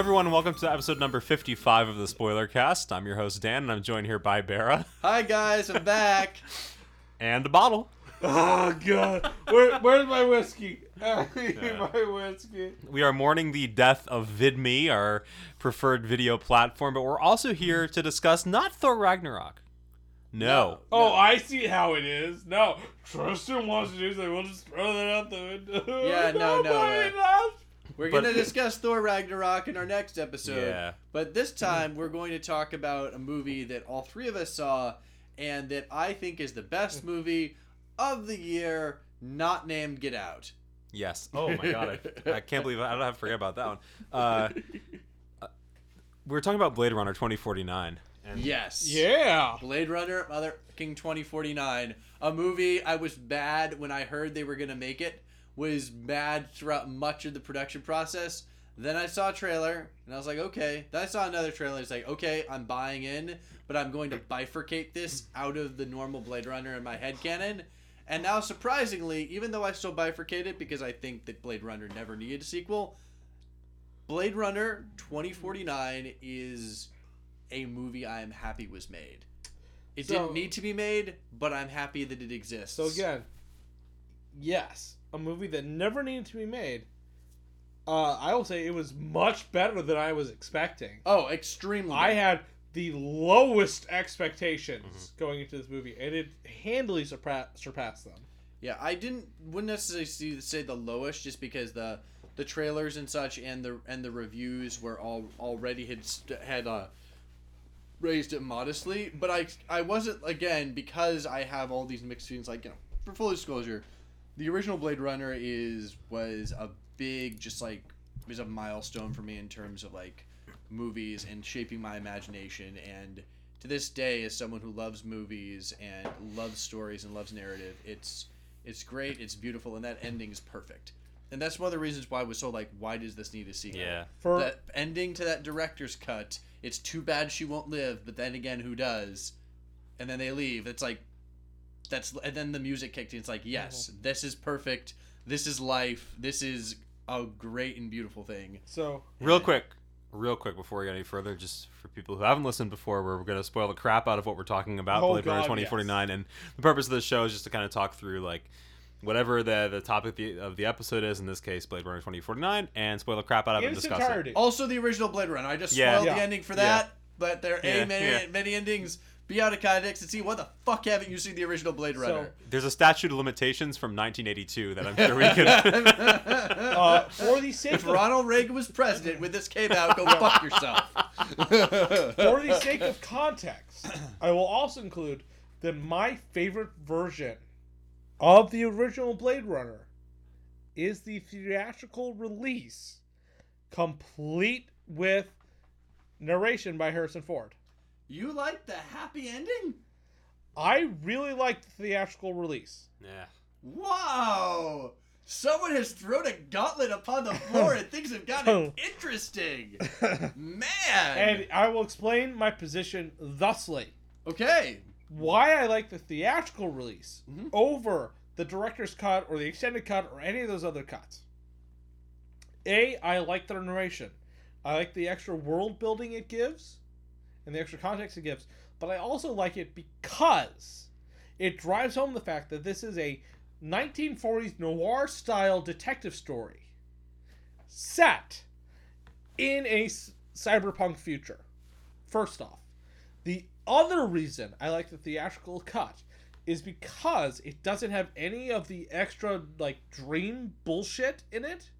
Hello, everyone, and welcome to episode number 55 of the Spoiler Cast. I'm your host, Dan, and I'm joined here by Bera Hi guys, I'm back. and a bottle. Oh god, Where, where's my whiskey? I need my whiskey. We are mourning the death of VidMe, our preferred video platform, but we're also here to discuss not Thor Ragnarok. No. Oh, I see how it is. No, Tristan wants to do something. We'll just throw that out the window. Yeah, no, no, Nobody uh, laughs. We're gonna discuss Thor Ragnarok in our next episode. Yeah. But this time we're going to talk about a movie that all three of us saw and that I think is the best movie of the year, not named Get Out. Yes. Oh my god, I, I can't believe I don't have to forget about that one. Uh, uh, we were talking about Blade Runner 2049. And Yes. Yeah. Blade Runner, Mother King 2049, a movie I was bad when I heard they were gonna make it. Was bad throughout much of the production process. Then I saw a trailer and I was like, okay. Then I saw another trailer. It's like, okay, I'm buying in, but I'm going to bifurcate this out of the normal Blade Runner in my head canon. And now, surprisingly, even though I still bifurcate it because I think that Blade Runner never needed a sequel, Blade Runner 2049 is a movie I am happy was made. It So- didn't need to be made, but I'm happy that it exists. So again, yes, a movie that never needed to be made. Uh, I will say it was much better than I was expecting. oh, extremely. I had the lowest expectations Mm-hmm. going into this movie, and it handily surpa- surpassed them. yeah, I didn't wouldn't necessarily see, say the lowest, just because the the trailers and such and the and the reviews were all already had had uh, raised it modestly. But I I wasn't again because I have all these mixed feelings. Like you know, for full disclosure, the original Blade Runner is was a big just like it was a milestone for me in terms of like movies and shaping my imagination. And to this day as someone who loves movies and loves stories and loves narrative it's it's great it's beautiful and that ending is perfect. And that's one of the reasons why i was so like why does this need a sequel Yeah. For that ending to that director's cut it's too bad she won't live but then again who does? And then they leave. It's like that's and then the music kicked in it's like yes mm-hmm. this is perfect this is life this is a great and beautiful thing so Real quick, real quick before we get any further, just for people who haven't listened before, we're going to spoil the crap out of what we're talking about, Oh, Blade Runner God, 2049. And the purpose of this show is just to kind of talk through, like, whatever the, the topic of the, of the episode is, in this case, Blade Runner 2049, and spoil the crap out of it and discuss entirety. it. Also, the original Blade Runner. I just Yeah. spoiled Yeah. the ending for Yeah. that, but there are Yeah, a many yeah. many endings. Be out of context and see what the fuck haven't you seen the original Blade So- Runner? There's a statute of limitations from 1982 that I'm sure we can. uh, for the sake if of Ronald Reagan was president when this came out, go fuck yourself. for the sake of context, I will also include that my favorite version of the original Blade Runner is the theatrical release, complete with narration by Harrison Ford. You like the happy ending? I really like the theatrical release. yeah. Wow! Someone has thrown a gauntlet upon the floor and things have gotten interesting. Man. And I will explain my position thusly. okay. why I like the theatrical release Mhm. over the director's cut or the extended cut or any of those other cuts. A, I like the narration. I like the extra world building it gives and the extra context it gives, but I also like it because it drives home the fact that this is a 1940s noir style detective story set in a cyberpunk future. First off, the other reason I like the theatrical cut is because it doesn't have any of the extra like dream bullshit in it.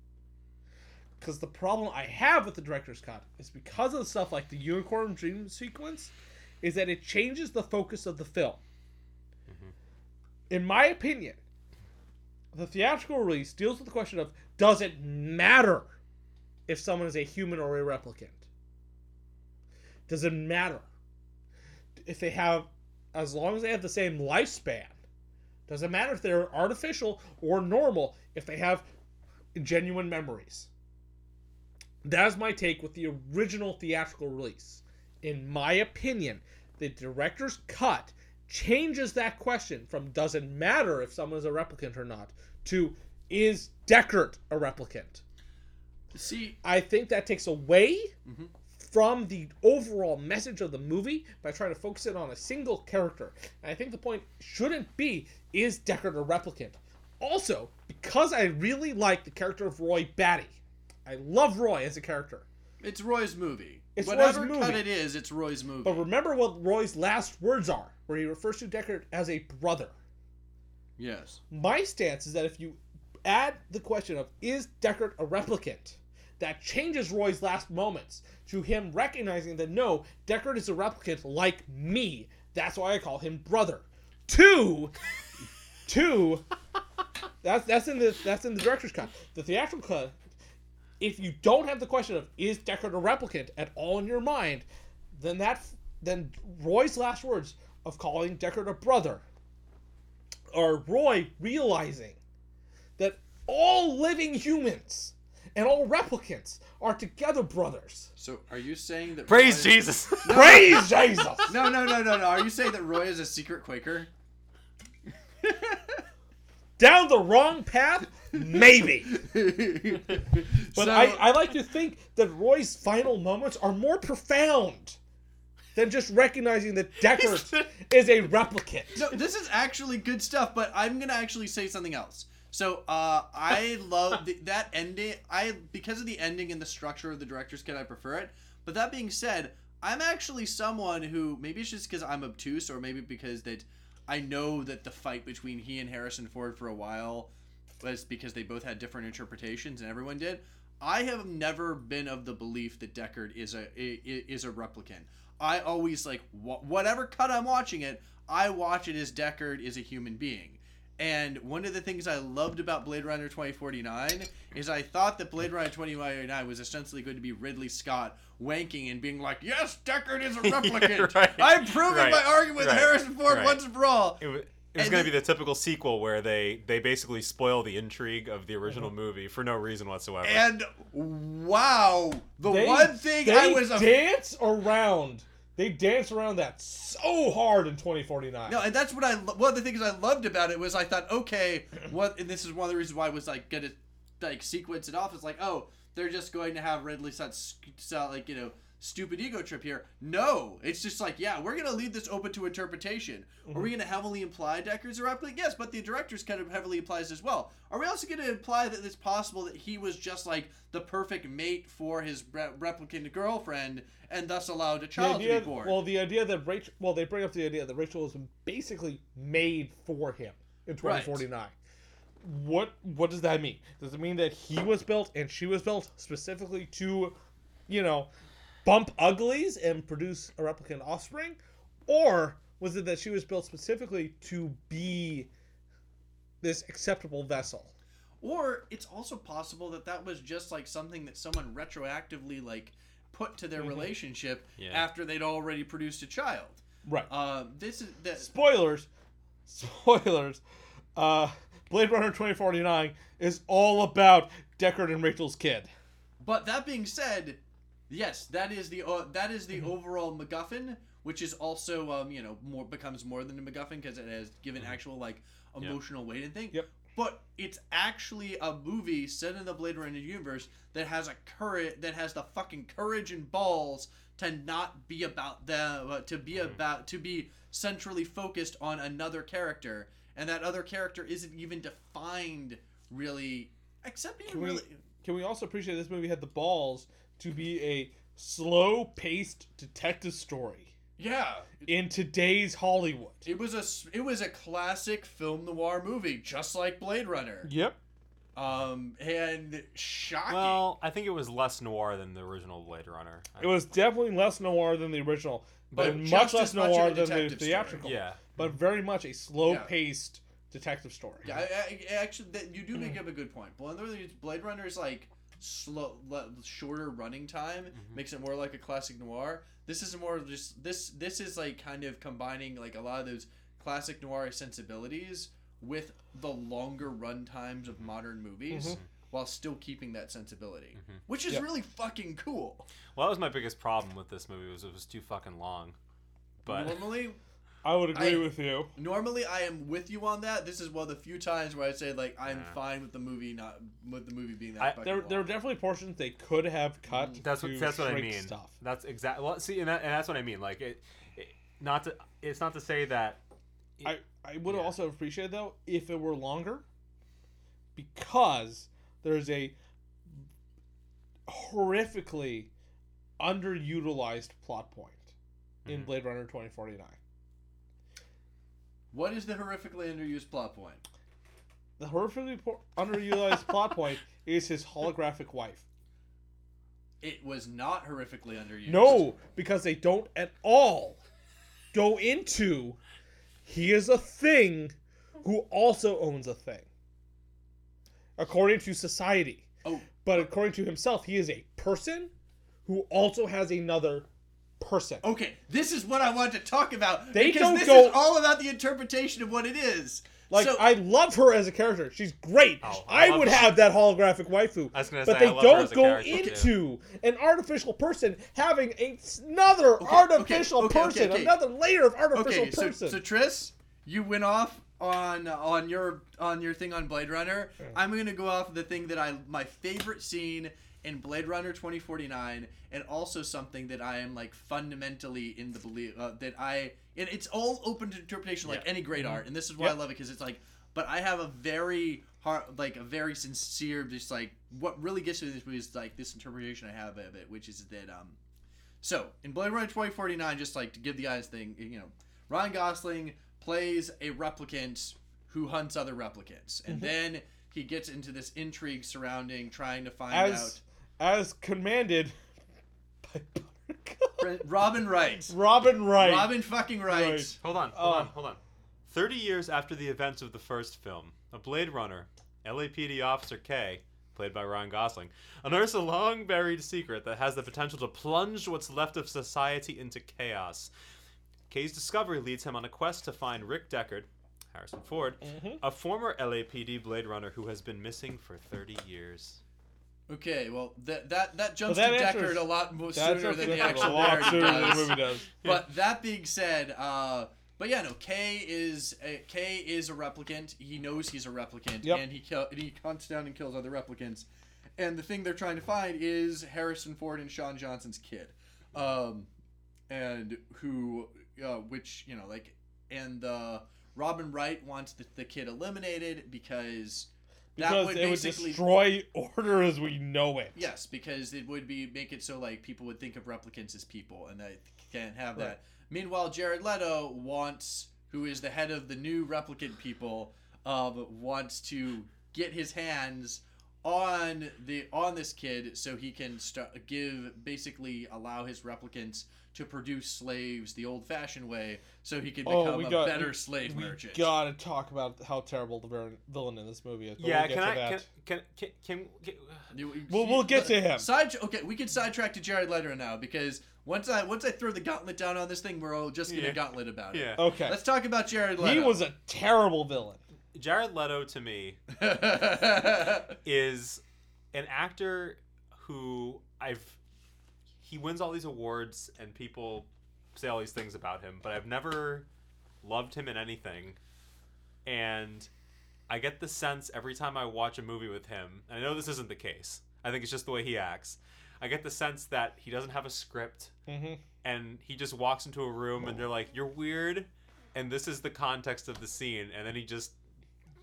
Because the problem I have with the director's cut is because of stuff like the unicorn dream sequence, is that it changes the focus of the film. Mm-hmm. In my opinion, the theatrical release deals with the question of does it matter if someone is a human or a replicant? Does it matter? If they have, as long as they have the same lifespan, doesn't matter if they're artificial or normal, if they have genuine memories. That's my take with the original theatrical release. In my opinion, the director's cut changes that question from doesn't matter if someone is a replicant or not to is Deckard a replicant? See, I think that takes away Mhm. from the overall message of the movie by trying to focus it on a single character. And I think the point shouldn't be is Deckard a replicant. Also, because I really like the character of Roy Batty, I love Roy as a character. it's Roy's movie. It's Whatever Roy's cut movie. it is, it's Roy's movie. But remember what Roy's last words are, where he refers to Deckard as a brother. yes. My stance is that if you add the question of is Deckard a replicant, that changes Roy's last moments to him recognizing that no, Deckard is a replicant like me. That's why I call him brother. Two, two. That's that's in the that's in the director's cut. The theatrical cut. If you don't have the question of is Deckard a replicant at all in your mind, then that then Roy's last words of calling Deckard a brother are Roy realizing that all living humans and all replicants are together brothers. So are you saying that Praise Roy- Jesus. Praise Jesus! No, no, no, no, no. Are you saying that Roy is a secret Quaker? Down the wrong path? Maybe. But So- I, I like to think that Roy's final moments are more profound than just recognizing that Deckard is a replicant. No, this is actually good stuff, but I'm gonna actually say something else. So, uh, I love the, that ending. I because of the ending and the structure of the director's cut, I prefer it. But that being said, I'm actually someone who maybe it's just because I'm obtuse, or maybe because that I know that the fight between he and Harrison Ford for a while was because they both had different interpretations, and everyone did. I have never been of the belief that Deckard is a is a replicant. I always like wh- whatever cut I'm watching it, I watch it as Deckard is a human being. And one of the things I loved about Blade Runner 2049 is I thought that Blade Runner 2049 was essentially going to be Ridley Scott wanking and being like, "Yes, Deckard is a replicant. right. I'm proving Right. my argument with Right. Ford Ford Right. once and for all." It, was going to be the typical sequel where they they basically spoil the intrigue of the original mm-hmm. movie for no reason whatsoever. And wow, the They- one thing they I was a dance around. They dance around that so hard in 2049. No, and that's what I lo- one of the things I loved about it was I thought, okay, what and this is one of the reasons why I was like gonna like sequence it off. It's like, oh, they're just going to have Ridley Scott sk- Scott, like you know stupid ego trip here. No, it's just like, yeah, we're gonna leave this open to interpretation. Are we mm-hmm. gonna heavily imply Deckard's a replicant? Yes, but the director's kind of heavily implies as well. Are we also gonna imply that it's possible that he was just like the perfect mate for his re- replicant girlfriend and thus allowed a the child idea, to be born? well, the idea that Rachael, well, they bring up the idea that Rachael was basically made for him in Right. 2049. What what does that mean? Does it mean that he was built and she was built specifically to, you know, bump uglies and produce a replicant offspring, or was it that she was built specifically to be this acceptable vessel? Or it's also possible that that was just like something that someone retroactively like put to their relationship Yeah. after they'd already produced a child. Right. Uh, this is that. spoilers spoilers uh blade runner 2049 is all about deckard and rachael's kid But that being said, yes, that is the uh, that is the overall MacGuffin, which is also um you know more becomes more than a MacGuffin because it has given actual like emotional weight and thing. Yep. But it's actually a movie set in the Blade Runner universe that has a courage that has the fucking courage and balls to not be about them uh, to be about to be centrally focused on another character. And that other character isn't even defined really except even Can we- really can we also appreciate this movie had the balls to be a slow-paced detective story yeah in today's hollywood It was a s- it was a classic film noir movie, just like Blade Runner. yep Um, and shocking. well, I think it was less noir than the original Blade Runner. I- it was definitely less noir than the original but, But much less as much noir than the detective story. theatrical yeah. but very much a slow-paced detective story yeah, I, I, I actually, that, you do make up a good point. Blade Runner is like slow, shorter running time mm-hmm. makes it more like a classic noir. This is more of just this. This is like kind of combining like a lot of those classic noir sensibilities with the longer run times of mm-hmm. modern movies. Mm-hmm. While still keeping that sensibility, which is Yep. really fucking cool. Well, that was my biggest problem with this movie was it was too fucking long. But Normally, I would agree I- with you. Normally, I am with you on that. This is one of the few times where I say like I'm Yeah. fine with the movie not with the movie being that. I- fucking There, there are definitely portions they could have cut. That's what to that's what I shrink mean. Stuff. That's exactly. Well, see, and, that, and that's what I mean. Like it, it, not to. It's not to say that. I, I would Yeah. also appreciate though if it were longer, because there's a horrifically underutilized plot point in Mhm. Blade Runner 2049. What is the horrifically underused plot point? The horrifically po- underutilized plot point is his holographic wife. It was not horrifically underused. No, because they don't at all go into he is a thing who also owns a thing. According to society. Oh, But according to himself, he is a person who also has another person. okay. This is what I wanted to talk about. They because don't this go- is all about the interpretation of what it is. Like so, I love her as a character. She's great. Oh, I I, would her. have that holographic waifu. I was gonna But say, they I love her as don't a go character, too. into an artificial person having a, another Okay, artificial okay, okay, person, okay. another layer of artificial okay, so, person. so Tris, you went off on on your on your thing on Blade Runner. I'm gonna go off the thing that I my favorite scene in Blade Runner 2049, and also something that I am like fundamentally in the belief uh, that I and it's all open to interpretation like Yeah. any great art, and this is why Yep. I love it because it's like, but I have a very hard like a very sincere just like what really gets me this movie is like this interpretation I have of it, which is that um so in Blade Runner 2049, just like to give the eyes thing, you know, Ryan Gosling plays a replicant who hunts other replicants, and Mhm. then he gets into this intrigue surrounding trying to find as as commanded by Buttercup. Robin Wright. Robin Wright. Robin fucking Wright. Right. Hold on, hold Oh. on, hold on. Thirty years after the events of the first film, a Blade Runner, LAPD Officer K, played by Ryan Gosling, unearths a long buried secret that has the potential to plunge what's left of society into chaos. K's discovery leads him on a quest to find Rick Deckard, Harrison Ford, Mhm. a former LAPD Blade Runner who has been missing for 30 years. Okay, well that that that jumps that to Deckard a lot more sooner than the actual narrative the does. movie does. But that being said, uh, but yeah, no, K is a, K is a replicant. He knows he's a replicant, Yep. and he kill, and he hunts down and kills other replicants. And the thing they're trying to find is Harrison Ford and Sean Johnson's kid, um, and who, uh, which you know, like, and uh, Robin Wright wants the, the kid eliminated because Because would it would destroy order as we know it. Yes, because it would be make it so like people would think of replicants as people, and they can't have Right. that. Meanwhile, Jared Leto wants, who is the head of the new replicant people, um, wants to get his hands on the on this kid so he can start give basically allow his replicants to produce slaves the old-fashioned way, so he can Oh, become we a got- better we- slave We merchant. gotta talk about how terrible the villain- villain in this movie is. but yeah, we'll get can to I that. can, can can can, can You- We'll- we'll get to him. Side okay, we can sidetrack to Jared Leto now because once I once I throw the gauntlet down on this thing, we're all just gonna Yeah. gauntlet about it. yeah. Okay, Let's talk about Jared Leto. he was a terrible villain. Jared Leto to me is an actor who I've he wins all these awards and people say all these things about him, but I've never loved him in anything. And I get the sense every time I watch a movie with him, and I know this isn't the case. I think it's just the way he acts. I get the sense that he doesn't have a script hmm and he just walks into a room and they're like, "You're weird." And this is the context of the scene, and then he just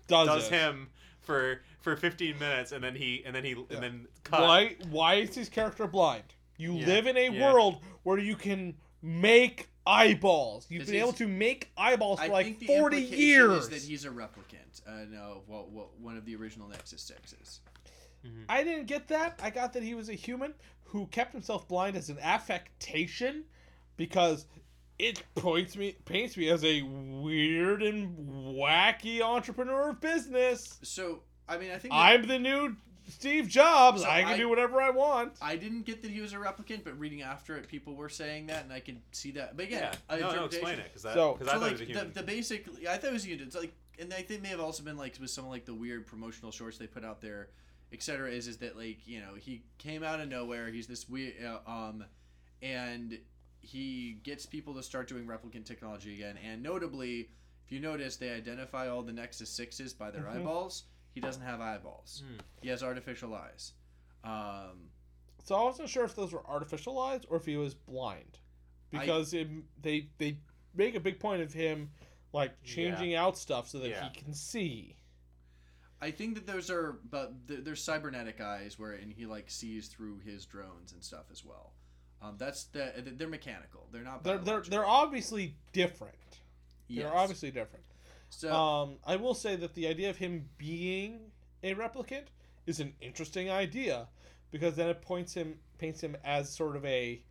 Does, does him for for 15 minutes and then he and then he Yeah. and then cut Why? Why is his character blind? You Yeah, live in a yeah. world where you can make eyeballs. You've Is been able to make eyeballs for I like think the forty years. is that he's a replicant. Uh, no, well, well, one of the original Nexus sixes. I didn't get that. I got that he was a human who kept himself blind as an affectation because it points me paints me as a weird and wacky entrepreneur of business. So I mean, I think that- I'm the new Steve Jobs. So I can I- do whatever I want. I didn't get that he was a replicant, but reading after it, people were saying that, and I could see that. But yeah yeah, no no interpretation. explain it because I, So- 'cause So thought like he was a the, human the basic, I thought it was unit. It's like, and I think may have also been like with some like the weird promotional shorts they put out there, etc. Is is that like you know he came out of nowhere. He's this weird, uh, um, and he gets people to start doing replicant technology again, and notably, if you notice, they identify all the Nexus Sixes by their Mhm. eyeballs. He doesn't have eyeballs. Hmm. He has artificial eyes. Um, So I wasn't sure if those were artificial eyes or if he was blind, I- because it, they they make a big point of him like changing out stuff so that Yeah. he can see. I think that those are, but th- they're cybernetic eyes, where and he like sees through his drones and stuff as well. Um, that's the they're mechanical. They're not. They're they're they're obviously different. Yes. They're obviously different. So Um, I will say that the idea of him being a replicant is an interesting idea because then it points him paints him as sort of a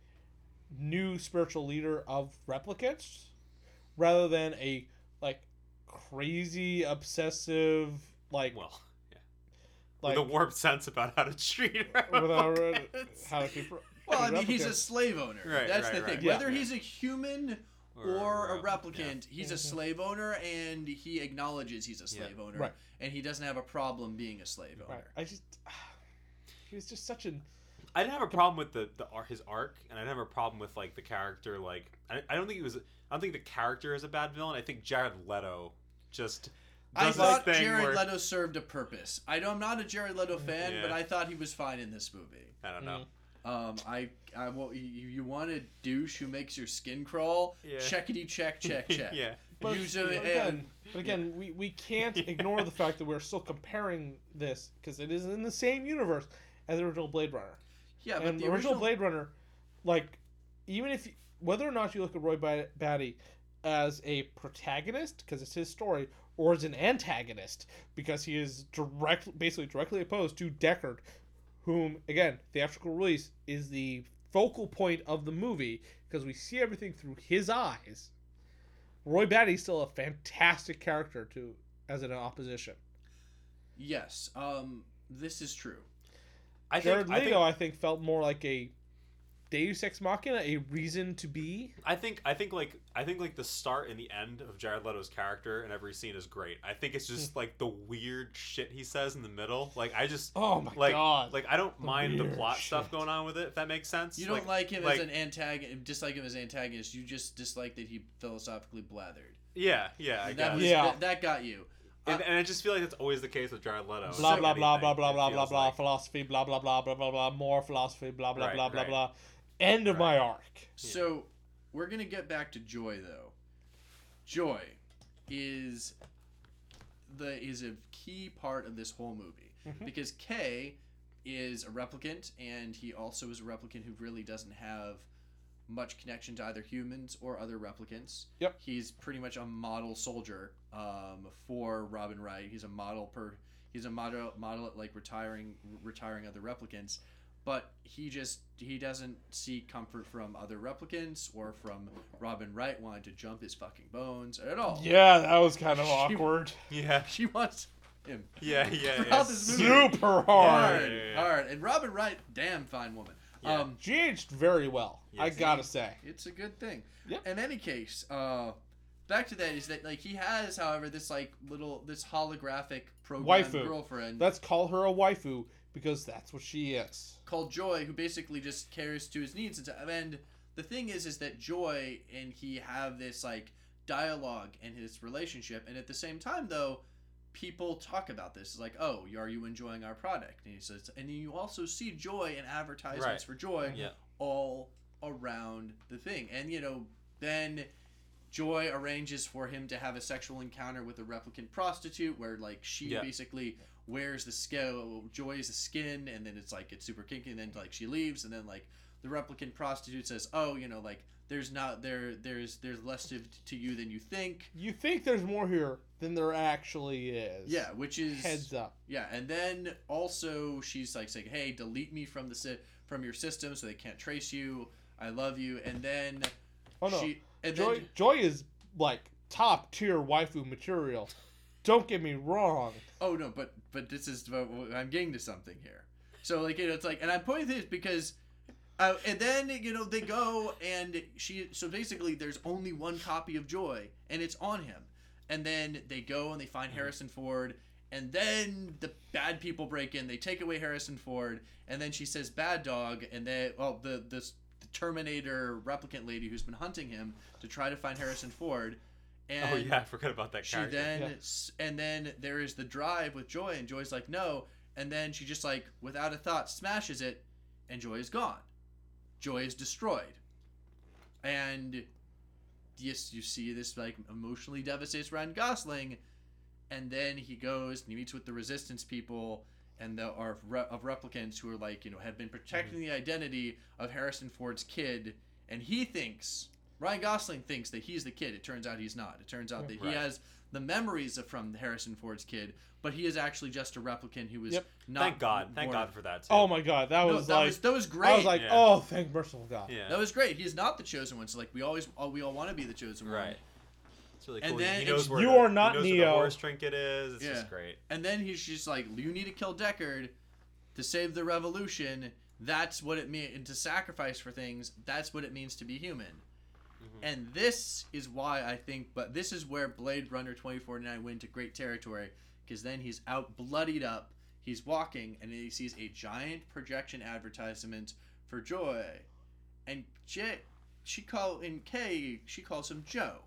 new spiritual leader of replicants rather than a like crazy obsessive like Well, yeah like with a warped sense about how to treat without replicants. how to keep well, I mean, he's a slave owner. Right, That's right, the thing. right. Yeah. Whether he's a human Or, or a uh, replicant, he's a Mhm. slave owner, and he acknowledges he's a slave owner, Right. and he doesn't have a problem being a slave owner. right. I just he was just such an I didn't have a problem with the, the ar- his arc, and I didn't have a problem with like the character. Like, I, I don't think he was. I don't think the character is a bad villain. I think Jared Leto just. I does thought this thing Jared where- Leto served a purpose. I know I'm not a Jared Leto fan, Yeah. but I thought he was fine in this movie. I don't know. Um, I, I, well, you, you want a douche who makes your skin crawl? Yeah. Checkity check, check, check. yeah. But, Use but again, but again, we, we can't Yeah. ignore the fact that we're still comparing this because it is in the same universe as the original Blade Runner. Yeah, but and the the original original, Blade Runner, like, even if you, whether or not you look at Roy Batty as a protagonist because it's his story, or as an antagonist because he is direct, basically directly opposed to Deckard, whom again theatrical release is the focal point of the movie because we see everything through his eyes. Roy Batty's still a fantastic character to as an opposition. yes, um, this is true. I Jared think, I Leto, think I think, felt more like a Deus Ex Machina, a reason to be. I think I think like I think like the start and the end of Jared Leto's character in every scene is great. I think it's just hmm. like the weird shit he says in the middle. Like I just Oh my like god! like I don't The mind the weird plot stuff going on with it. If that makes sense. You don't like, him like- as an antagonist, dislike him as antagonist. You just dislike that he philosophically blathered. Yeah, yeah, I that guess. was Yeah. that, that got you. And, uh, and I just feel like that's always the case with Jared Leto. blah blah blah blah blah blah blah blah like. philosophy blah blah blah blah blah blah more philosophy blah blah Right, blah blah right. blah. End of Right. my arc. So we're gonna get back to Joy though. Joy is the is a key part of this whole movie Mhm. because K is a replicant and he also is a replicant who really doesn't have much connection to either humans or other replicants. Yep. He's pretty much a model soldier um, for Robin Wright. He's a model per he's a model model at like retiring retiring other replicants but he just he doesn't seek comfort from other replicants or from Robin Wright wanting to jump his fucking bones at all. Yeah, that was kind of She- awkward. Yeah, She wants him yeah, yeah. Yeah. this. Super hard. hard, yeah, yeah. hard. And Robin Wright, damn fine woman. Yeah. Um, She aged very well. I gotta say. it's a good thing. Yep. In any case, uh, back to that is that like he has, however, this like little this holographic program Waifu. girlfriend Let's call her a waifu because that's what she is. called Joy, who basically just cares to his needs. And, the thing is, is that Joy and he have this like dialogue in his relationship, and at the same time, though, people talk about this It's like, "Oh, are you enjoying our product?" And he says, and you also see Joy in advertisements Right. for Joy Yeah. all around the thing, and you know, then. Joy arranges for him to have a sexual encounter with a replicant prostitute where like she Yeah. basically wears the skin Joy is the skin and then it's like it's super kinky and then like she leaves and then like the replicant prostitute says, "Oh, you know, like there's not there there's there's less to, to you than you think." You think there's more here than there actually is. Yeah, which is Heads up. Yeah, and then also she's like saying, "Hey, delete me from the si- from your system so they can't trace you. I love you." And then Oh no. she and Joy then Joy is like top tier waifu material. Don't get me wrong. oh no, but but this is I'm getting to something here. So like you know, it's like, and I'm pointing this because. Uh, and then you know they go and she so basically there's only one copy of Joy and it's on him, and then they go and they find Harrison Ford and then the bad people break in they take away Harrison Ford and then she says bad dog and they well the the, the Terminator replicant lady who's been hunting him to try to find Harrison Ford. Oh, and oh yeah, I forgot about that she character. then Yeah. and then there is the drive with Joy, and Joy's like no, and then she just like without a thought smashes it, and Joy is gone. Joy is destroyed, and yes, you see this like emotionally devastates Ryan Gosling, and then he goes and he meets with the Resistance people and the are re- of replicants who are like you know have been protecting mm-hmm. the identity of Harrison Ford's kid, and he thinks Ryan Gosling thinks that he's the kid. It turns out he's not. It turns out that he has the memories of from Harrison Ford's kid, but he is actually just a replicant who was Yep. not. Thank God, thank God for that too. Oh my god, that No, was that like was that was great. I was like, Yeah. oh, thank merciful God. yeah, that was great. He's not the chosen one. So like we always, all, we all want to be the chosen one. right. It's really And cool. then he knows where You the, are not he knows where the horse trinket is. It's Yeah. just great. And then he's just like, you need to kill Deckard to save the revolution. That's what it means. And to sacrifice for things, that's what it means to be human. Mhm. And this is why I think, but this is where Blade Runner 2049 went to great territory. Because then he's out bloodied up. He's walking and he sees a giant projection advertisement for Joy. And J, she call in K, she calls him Joe.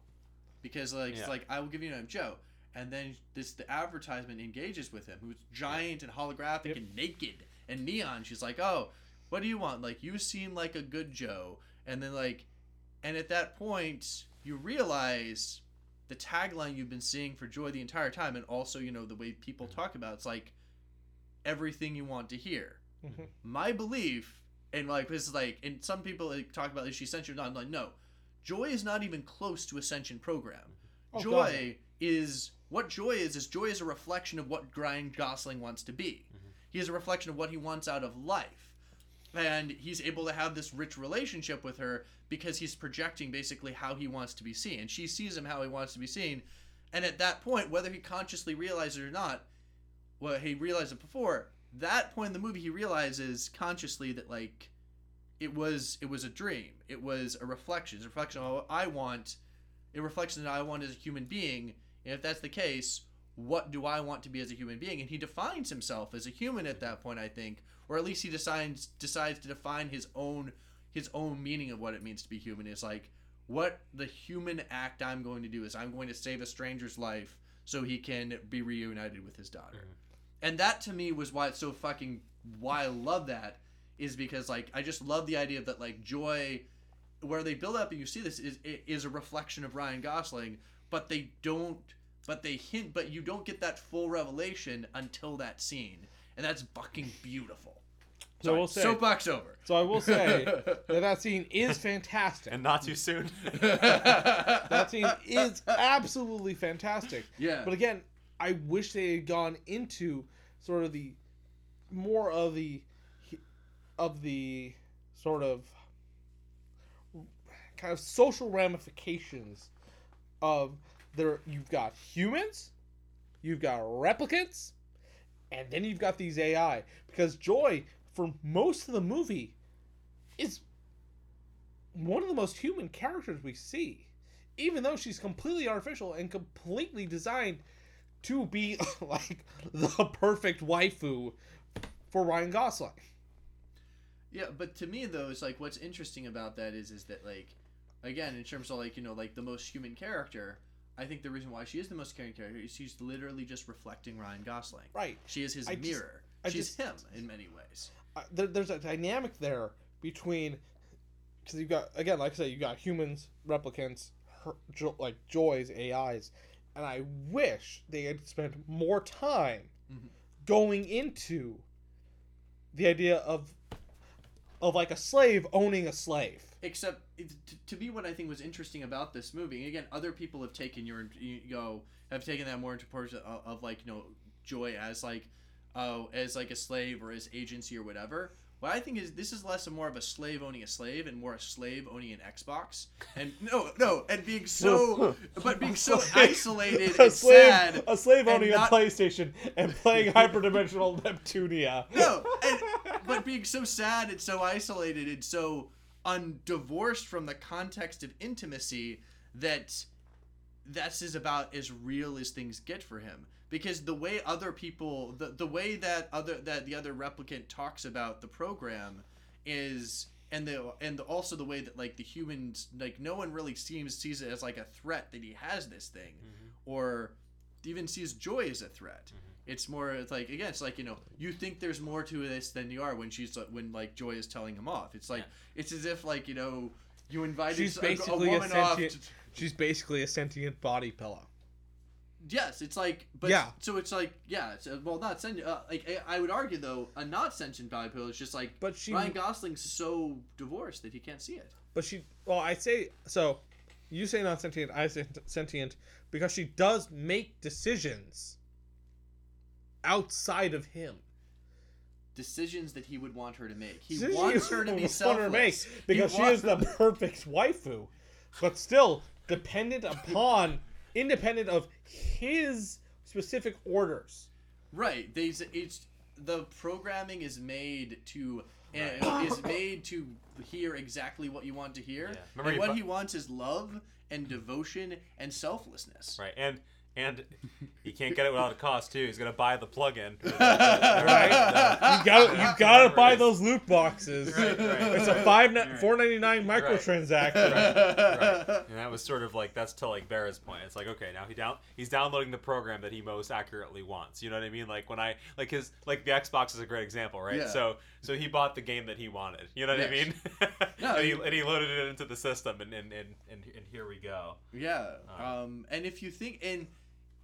Because like Yeah. it's like I will give you name Joe. And then this the advertisement engages with him, who's giant and holographic Yep. and naked and neon. She's like, "Oh, what do you want? Like you seem like a good Joe." And then like, and at that point, you realize the tagline you've been seeing for Joy the entire time, and also you know the way people talk about it's like everything you want to hear. Mhm. My belief, and like this is like, and some people like, talk about is she a sentient or not? I'm like, no, Joy is not even close to a sentient program. Oh, Joy is what Joy is. Is Joy is a reflection of what Ryan Gosling wants to be. He is a reflection of what he wants out of life, and he's able to have this rich relationship with her because he's projecting basically how he wants to be seen, and she sees him how he wants to be seen. And at that point, whether he consciously realizes it or not, well, he realized it before. That point in the movie, he realizes consciously that like it was it was a dream. It was a reflection. It's a reflection of what I want. A reflection that I want as a human being. And if that's the case, what do I want to be as a human being? And he defines himself as a human at that point, I think, or at least he decides decides to define his own his own meaning of what it means to be human. Is like what the human act I'm going to do is I'm going to save a stranger's life so he can be reunited with his daughter. Mhm. And that to me was why it's so fucking why I love that is because like I just love the idea that like joy where they build up and you see this is is a reflection of Ryan Gosling, but they don't but they hint but you don't get that full revelation until that scene. And that's fucking beautiful. So we'll say- soapbox over. So I will say that that scene is fantastic. And not too soon. that scene is absolutely fantastic. yeah. But again, I wish they had gone into sort of the more of the of the sort of kind of social ramifications of there you've got humans, you've got replicants, and then you've got these AI because Joy for most of the movie is one of the most human characters we see even though she's completely artificial and completely designed to be like the perfect waifu for Ryan Gosling. Yeah, but to me though, it's like what's interesting about that is is that like again, in terms of like, you know, like the most human character, I think the reason why she is the most human character is she's literally just reflecting Ryan Gosling. Right. She is his I mirror. I she's just- him in many ways. Uh, there, there's a dynamic there between because you've got again, like I said, you got humans, replicants, her, jo, like Joy's AIs, and I wish they had spent more time Mhm. going into the idea of of like a slave owning a slave. Except to, me, what I think was interesting about this movie, again, other people have taken your you go have taken that more into portion of, of like you know joy as like oh as like a slave or as agency or whatever. What I think is this is less and more of a slave owning a slave and more a slave owning an Xbox. And no, no, and being so, but being so isolated a and slave, sad. a slave owning not- a PlayStation and playing hyperdimensional Neptunia. No, and, but being so sad and so isolated and so undivorced from the context of intimacy that that's is about as real as things get for him because the way other people the, the way that other that the other replicant talks about the program is and the and the, also the way that like the humans like no one really seems sees it as like a threat that he has this thing Mm-hmm. or even sees joy as a threat it's more it's like again it's like you know you think there's more to this than you are when she's when like joy is telling him off it's like it's as if like you know you invited She's a- a, basically a, woman off sentient. to- She's basically a sentient body pillow. Yes, it's like, but Yeah. So it's like, yeah. It's, uh, well, not sentient. Uh, like I I would argue though, a not sentient body pill is just like But she, Ryan Gosling's so divorced that he can't see it. but she. Well, I say so. You say not sentient. I say sentient because she does make decisions outside of him. Decisions that he would want her to make. He Decisions wants her to be selfless. want her to make because she is the perfect waifu, but still dependent upon, independent of his specific orders. Right. They it's the programming is made to uh, is made to hear exactly what you want to hear. Yeah. And what bu- he wants is love and devotion and selflessness. Right, and and he can't get it without a cost too. He's gonna buy the plug-in. Right? You got you gotta buy those loot boxes. Right, right. It's a five Right. four ninety nine microtransaction. right. And that was sort of like that's to like Bera's point. It's like okay, now he down he's downloading the program that he most accurately wants. You know what I mean? Like when I like his like the Xbox is a great example, right? Yeah. So so he bought the game that he wanted. You know what I mean? No, and, he, he- and he loaded it into the system, and and, and, and, and here we go. Yeah. Um, Um, and if you think and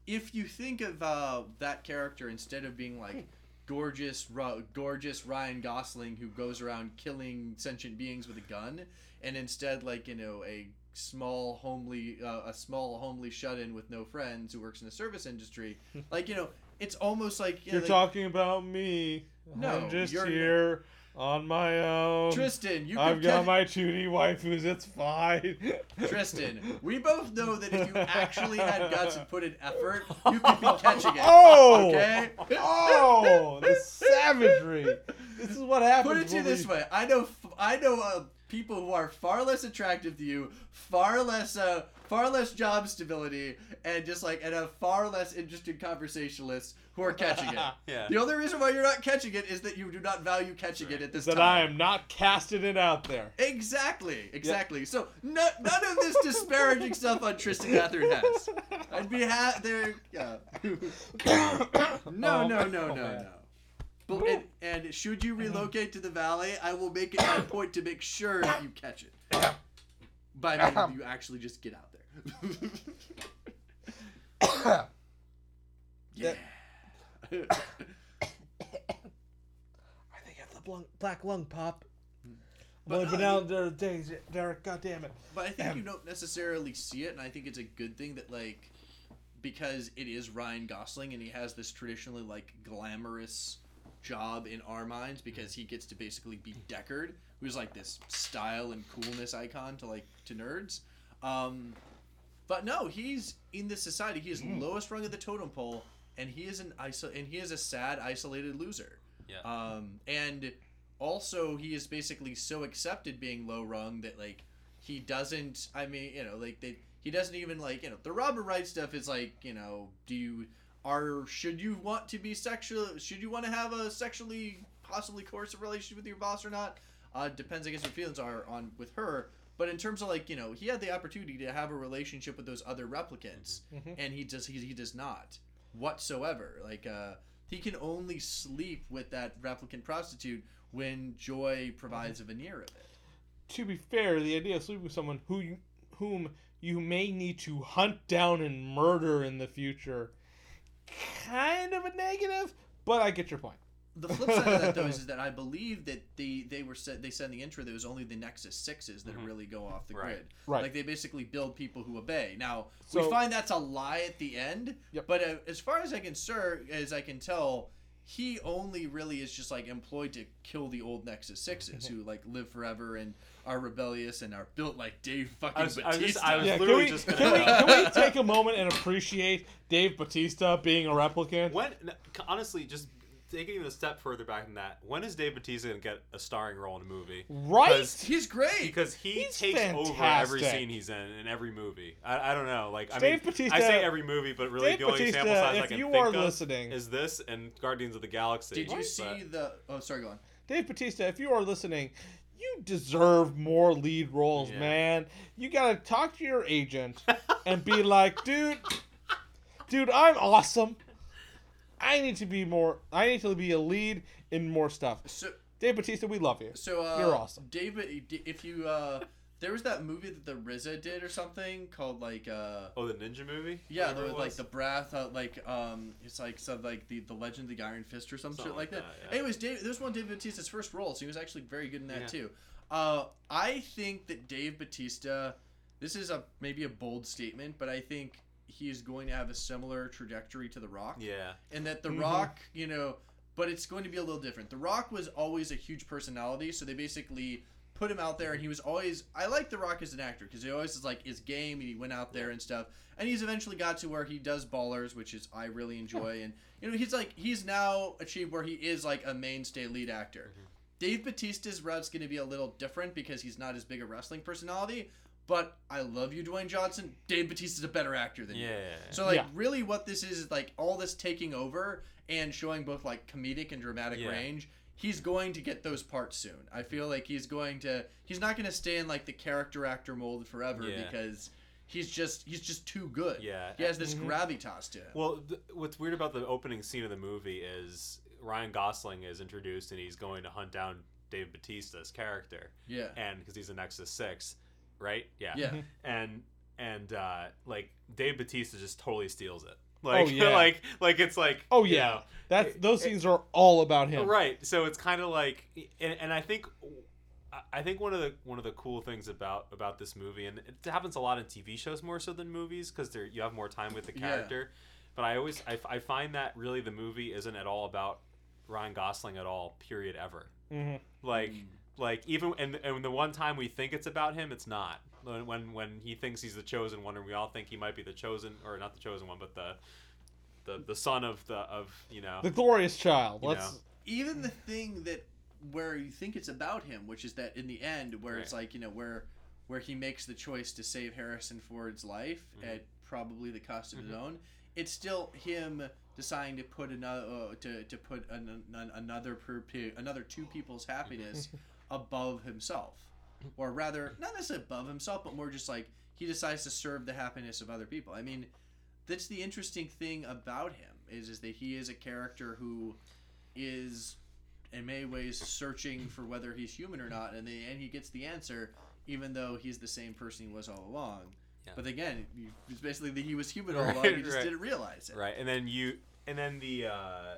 if you think of uh, that character instead of being like gorgeous, Ru- gorgeous Ryan Gosling who goes around killing sentient beings with a gun, and instead like you know a small homely uh, a small homely shut-in with no friends who works in the service industry, like you know it's almost like you know, You're like, talking about me. No, I'm just you're- here on my own. Tristan. You I've got my 2D waifus. It's fine. Tristan, we both know that if you actually had guts and put in effort, you could be catching it. Oh! Okay? oh, the savagery. This is what happens. Put it to you when this we- way: I know, I know uh, people who are far less attractive to you, far less, uh, far less job stability, and just like and have far less interesting conversationalists who are catching it. Yeah. The only reason why you're not catching it is that you do not value catching it at this That time. That I am not casting it out there. Exactly, exactly. So no, none of this disparaging stuff on Tristan Catherine has. I'd be ha- there. Yeah. no, Oh, no, no, oh, no, man. no. But, and, and should you relocate to the valley, I will make it my point to make sure that you catch it. By meaning you actually just get out there. yeah. I think I have the blung, black lung pop. I've But, only been uh, out there days, Derek. God damn it. But I think you don't necessarily see it, and I think it's a good thing that like because it is Ryan Gosling and he has this traditionally like glamorous job in our minds because he gets to basically be Deckard, who's like this style and coolness icon to like to nerds. Um, but no, he's in this society. He is lowest rung of the totem pole, and he is an iso- and he is a sad, isolated loser. Yeah. Um, and also he is basically so accepted being low rung that like he doesn't. I mean, you know, like they he doesn't even like you know the Robert Wright stuff is like you know do you are should you want to be sexual should you want to have a sexually possibly coercive relationship with your boss or not? Uh, depends I guess what feelings are on with her. But in terms of like you know he had the opportunity to have a relationship with those other replicants Mhm. and he does he, he does not whatsoever. Like uh he can only sleep with that replicant prostitute when joy provides a veneer of it. To be fair, the idea of sleeping with someone who you, whom you may need to hunt down and murder in the future, kind of a negative, but I get your point. The flip side of that though is, is that I believe that they they were said they said in the intro that it was only the Nexus sixes that Mhm. really go off the Right. grid. Right. Like they basically build people who obey. Now So- we find that's a lie at the end. Yep. But uh, as far as I can sir, as I can tell, he only really is just like employed to kill the old Nexus sixes who like live forever and are rebellious and are built like Dave fucking I was- I was just- Batista. I was Yeah, can we, just can, gonna- we, can we take a moment and appreciate Dave Batista being a replicant? When honestly, just taking it even a step further back than that, when is Dave Bautista gonna get a starring role in a movie? Right? Because- He's great. Because he He's takes over every scene he's in in every movie. I, I don't know, like I Dave mean, Bautista- I say every movie, but really Dave the only Batista, sample size I can you think are of listening, is this and Guardians of the Galaxy. Did you But- see the? Oh, sorry, go on. Dave Batista, if you are listening, you deserve more lead roles, Yeah. man. You gotta talk to your agent and be like, dude, dude, I'm awesome. I need to be more. I need to be a lead in more stuff. So Dave Batista, we love you. so uh, You're awesome. Dave, If you uh, there was that movie that the RZA did or something called like uh. Oh, the ninja movie. Yeah, the, like the Brath, uh, like um, it's like some like the the Legend of the Iron Fist or some Something shit like like that. that, yeah. Anyways, Dave, this was one Dave Batista's first roles. He was actually very good in that Yeah. too. Uh, I think that Dave Batista, this is a maybe a bold statement, but I think he's going to have a similar trajectory to The Rock, Yeah. and that The Mhm. Rock, you know, but it's going to be a little different. The Rock was always a huge personality, so they basically put him out there, and he was always. I like The Rock as an actor because he always is like his game, and he went out there and stuff. And he's eventually got to where he does ballers, which is I really enjoy, and you know he's like he's now achieved where he is like a mainstay lead actor. Dave Batista's route's going to be a little different because he's not as big a wrestling personality. But I love you, Dwayne Johnson. Dave Batista's a better actor than you. Yeah. So like Yeah. really what this is is like all this taking over and showing both like comedic and dramatic Yeah. range. He's going to get those parts soon. I feel like he's going to he's not going to stay in like the character actor mold forever Yeah. because he's just he's just too good. Yeah. He has this Mhm. gravitas to him. Well, th- what's weird about the opening scene of the movie is Ryan Gosling is introduced and he's going to hunt down Dave Batista's character, yeah. and because he's a Nexus Six, right? Yeah. Yeah. Mhm. And and uh, like Dave Batista just totally steals it. Like, Oh, yeah. like, like it's like. Oh, you yeah. know, That's those it- scenes are all about him. Right. So it's kind of like, and, and I think, I- I think one of the one of the cool things about about this movie, and it happens a lot in TV shows more so than movies, because there you have more time with the character. Yeah. character. But I always I, I find that really the movie isn't at all about Ryan Gosling at all. Period. Ever. Mhm. Like Mm. Like even and and the one time we think it's about him, it's not. When when, when he thinks he's the chosen one, and we all think he might be the chosen, or not the chosen one, but the the the son of the of you know. The glorious child. Let's. know. even the thing that where you think it's about him, which is that in the end, where it's like you know where where he makes the choice to save Harrison Ford's life Mhm. at probably the cost of his Mhm. own, it's still him deciding to put another uh, to, to put an, an, another per, another two people's happiness above himself, or rather not necessarily above himself, but more just like he decides to serve the happiness of other people. I mean, that's the interesting thing about him is is that he is a character who is in many ways searching for whether he's human or not, and the and he gets the answer, even though he's the same person he was all along. Yeah. But again, it's basically that he was human all Right, along. He just right. didn't realize it. Right, and then you, and then the. uh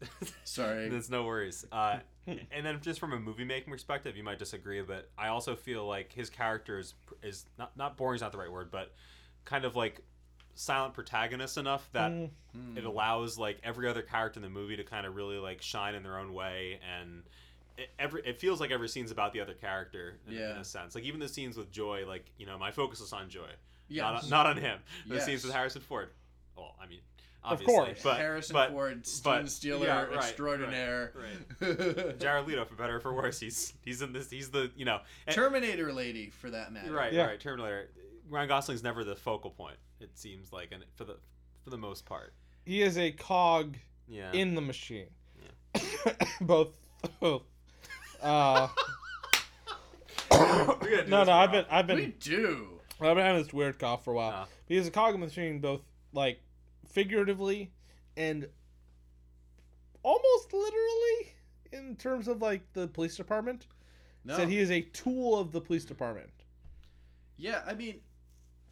Sorry. There's no worries. Uh, and then just from a movie making perspective, you might disagree, but I also feel like his character is is not not boring is not the right word, but kind of like silent protagonist enough that Mm, Hmm. it allows like every other character in the movie to kind of really like shine in their own way and it, every it feels like every scene's about the other character in, in a sense like even the scenes with joy like you know my focus is on joy Yes. not, on, not on him the scenes with harrison ford well i mean Of course. but Harrison but, Ford, Steven but- Steeler, yeah, right, extraordinaire. Jared Leto, for better or for worse, he's he's in this. He's the you know and- Terminator lady, for that matter. right, Yeah. right. Terminator. Ryan Gosling's never the focal point. It seems like, and for the for the most part, he is a cog yeah. in the machine. both. both. Uh, We're gonna do no, no. I've been, I've been. We been, do. I've been having this weird cough for a while. Uh, He's a cog in the machine, both like figuratively and almost literally in terms of like the police department. No. Said he is a tool of the police department. Yeah, I mean,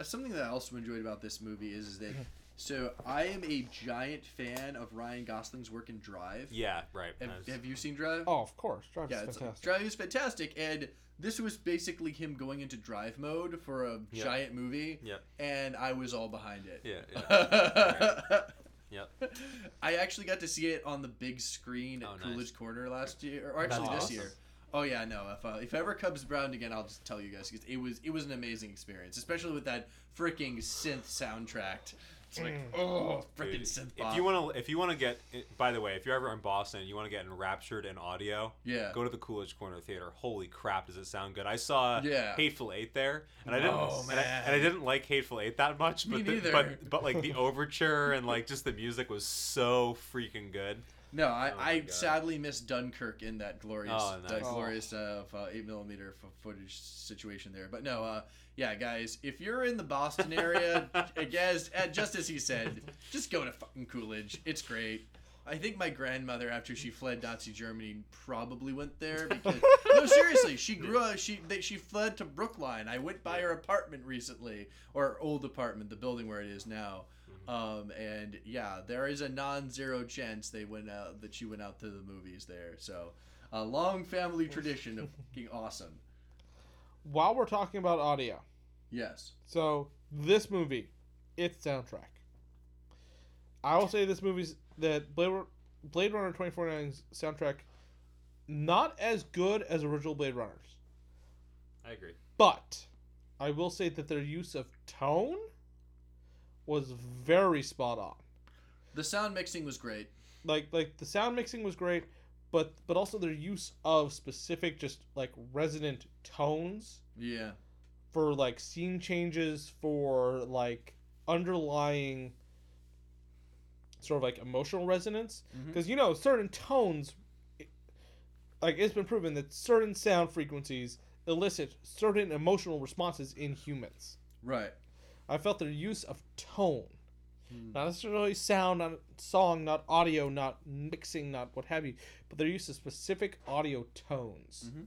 something that I also enjoyed about this movie is, is that. So I am a giant fan of Ryan Gosling's work in Drive. yeah, right. Have, was- have you seen Drive? Oh, of course, Drive yeah, it's, fantastic. Drive is fantastic, and this was basically him going into Drive mode for a Yep. giant movie, Yep. and I was all behind it. Yeah. yeah. Yep. I actually got to see it on the big screen at Oh, nice. Coolidge Corner last year, or actually That's this awesome. year. Oh yeah, no. If uh, if ever Cubs around again, I'll just tell you guys because it was it was an amazing experience, especially with that freaking synth soundtrack. It's like Mm. oh, freaking Dude, synth if you want to, if you want to get, by the way, if you're ever in Boston, and you want to get enraptured in audio. yeah, Go to the Coolidge Corner Theater. Holy crap, does it sound good? I saw Yeah. Hateful Eight there, and I didn't, Oh, and, I, and I didn't like Hateful Eight that much. Me But the, neither. but but like the overture and like just the music was so freaking good. No, I, Oh I God. sadly missed Dunkirk in that glorious, Oh, that nice. glorious uh, eight millimeter f- footage situation there. But no, uh, yeah, guys, if you're in the Boston area, I guess, uh, just as he said, just go to fucking Coolidge. It's great. I think my grandmother, after she fled Nazi Germany, probably went there because no, seriously, she grew up. She they, she fled to Brookline. I went by her apartment recently, or old apartment, the building where it is now. Um, and yeah, there is a non-zero chance they went out that she went out to the movies there. So, a long family tradition of fucking awesome. While we're talking about audio, Yes. so this movie, its soundtrack. I will say this movie's that Blade, Ru- Blade Runner 2049's soundtrack, not as good as original Blade Runners, I agree. but I will say that their use of tone was very spot on. The sound mixing was great. like like the sound mixing was great but but also their use of specific just like resonant tones Yeah. for like scene changes for like underlying sort of like emotional resonance mm-hmm. because you know certain tones like it's been proven that certain sound frequencies elicit certain emotional responses in humans Right. I felt their use of tone Hmm. not necessarily sound, not song, not audio, not mixing, not what have you, but their use of specific audio tones Mhm.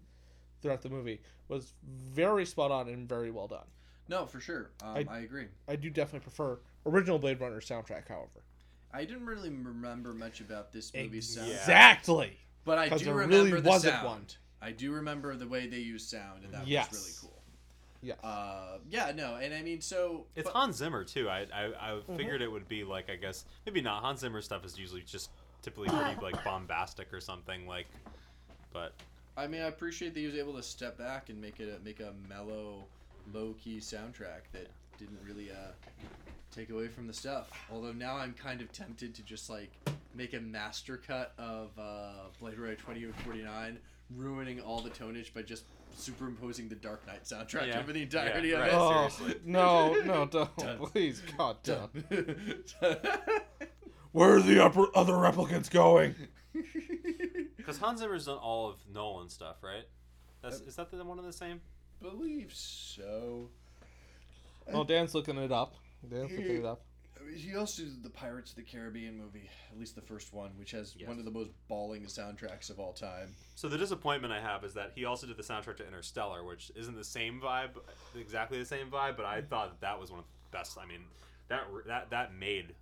throughout the movie was very spot on and very well done. No, for sure. Um, I- I, agree. I do definitely prefer original Blade Runner soundtrack, however. I didn't really remember much about this movie's sound, Exactly. but I do remember really the sound. one. I do remember the way they use sound, and that Yes. was really cool. Yes. Uh, yeah, no, and I mean, so It's but- Hans Zimmer too. I I, I Mm-hmm. figured it would be like I guess maybe not. Hans Zimmer stuff is usually just typically pretty like bombastic or something like. But I mean, I appreciate that he was able to step back and make it a, make a mellow, low key soundtrack that didn't really uh, take away from the stuff. Although now I'm kind of tempted to just like make a master cut of uh, Blade Runner 2049, ruining all the tonage by just superimposing the Dark Knight soundtrack Yeah. over the entirety Yeah, of right. it. Oh, no, no, don't. Done. Please, God, don't. Where are the upper, other replicants going? because Hans Zimmer's done all of Nolan stuff, right? That's is that the one of the same? believe so. Oh, Dan's looking it up. Dan's looking it up. He also did the Pirates of the Caribbean movie, at least the first one, which has Yes. one of the most bawling soundtracks of all time. So the disappointment I have is that he also did the soundtrack to Interstellar, which isn't the same vibe, exactly the same vibe. But I mm-hmm. thought that, that was one of the best. I mean, that that that made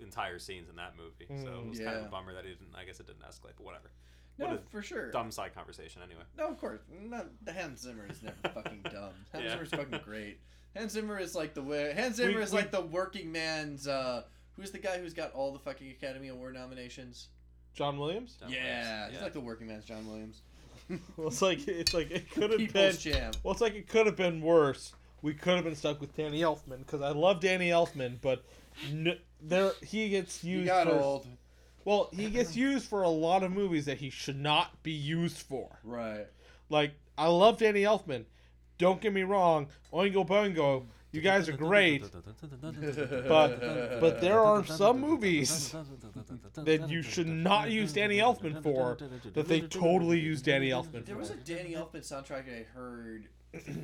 entire scenes in that movie. So it mm, was kind of a bummer that he didn't. I guess it didn't escalate, but whatever. No, What for sure. Dumb side conversation, anyway. No, of course. Not, the Hans Zimmer is never fucking dumb. Hans Yeah. Zimmer's fucking great. Hans Zimmer is like the way. Hans Zimmer We- is we- like the working man's. uh Who's the guy who's got all the fucking Academy Award nominations? John Williams? Dumb yeah, ways. he's like the working man's John Williams. Well, it's like it's like it could have been. People's champ. Well, it's like it could have been worse. We could have been stuck with Danny Elfman because I love Danny Elfman, but n- there he gets He used. got for, old. Well, he gets used for a lot of movies that he should not be used for. Right. Like I love Danny Elfman. Don't get me wrong. Oingo Boingo, you guys are great, but but there are some movies that you should not use Danny Elfman for that they totally use Danny Elfman There was a Danny Elfman soundtrack I heard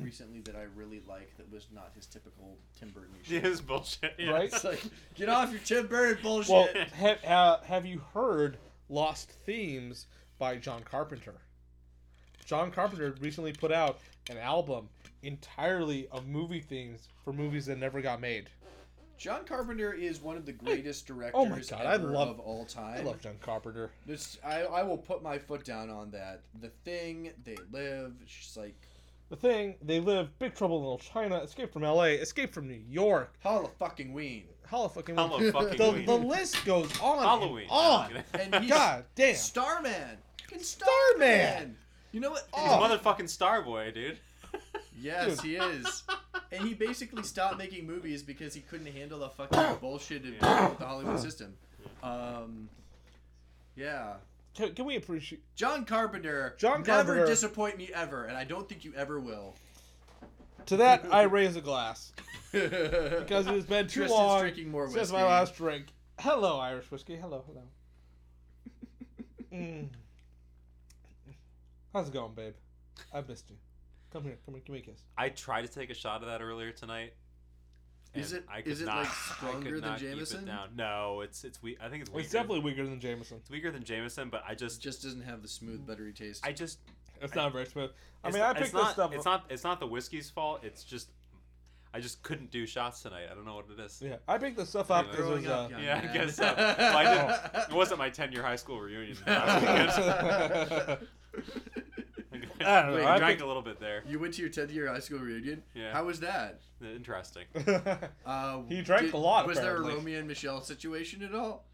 recently that I really liked that was not his typical Tim Burton Yeah, shit. it's bullshit. Yeah. Right? It's like, get off your Tim Burton bullshit. Well, have, uh, have you heard Lost Themes by John Carpenter? John Carpenter recently put out an album entirely of movie themes for movies that never got made. John Carpenter is one of the greatest directors Oh my God, I love- of all time. I love John Carpenter. This, I, I will put my foot down on that. The Thing, They Live, it's just like The thing, they live Big Trouble in Little China, Escape from L.A., Escape from New York, Holla fucking Ween. Hollow fucking. Hello, fucking the, Ween. the list goes on. Halloween. And on. And God damn. Starman. Fucking Starman. Starman. You know what? He's Oh. a motherfucking Starboy, dude. Yes, he is. And he basically stopped making movies because he couldn't handle the fucking bullshit of dealing with the Hollywood system. Um, yeah. Can, can we appreciate? John Carpenter John Carpenter never Carpenter- disappoint me ever, and I don't think you ever will. To that, I raise a glass because because it has been too Tristan's long drinking more since my last drink. Hello, Irish whiskey. Hello, hello. Mm. How's it going, babe? I missed you. Come here. Come here. Give me a kiss. I tried to take a shot of that earlier tonight. Is and it- I could is it, not, like, I stronger could than not keep it Jameson? down. No, it's it's weak. I think it's weaker. It's definitely weaker than Jameson. it's weaker than Jameson, but I It just just doesn't have the smooth, buttery taste. I just It's I- not very smooth. I mean, I picked not, this stuff. It's not it's not the whiskey's fault. It's just I just couldn't do shots tonight. I don't know what it is. Yeah, I picked this stuff up Anyway. because it was. up, Uh, young Yeah, I guess so. Well, I didn't- It wasn't my 10 year high school reunion last weekend. I don't know, Wait, I you drank think- a little bit there. You went to your 10th year high school reunion. Yeah. How was that? Interesting. Uh, He drank a lot, Was there a apparently. Romy and Michele situation at all?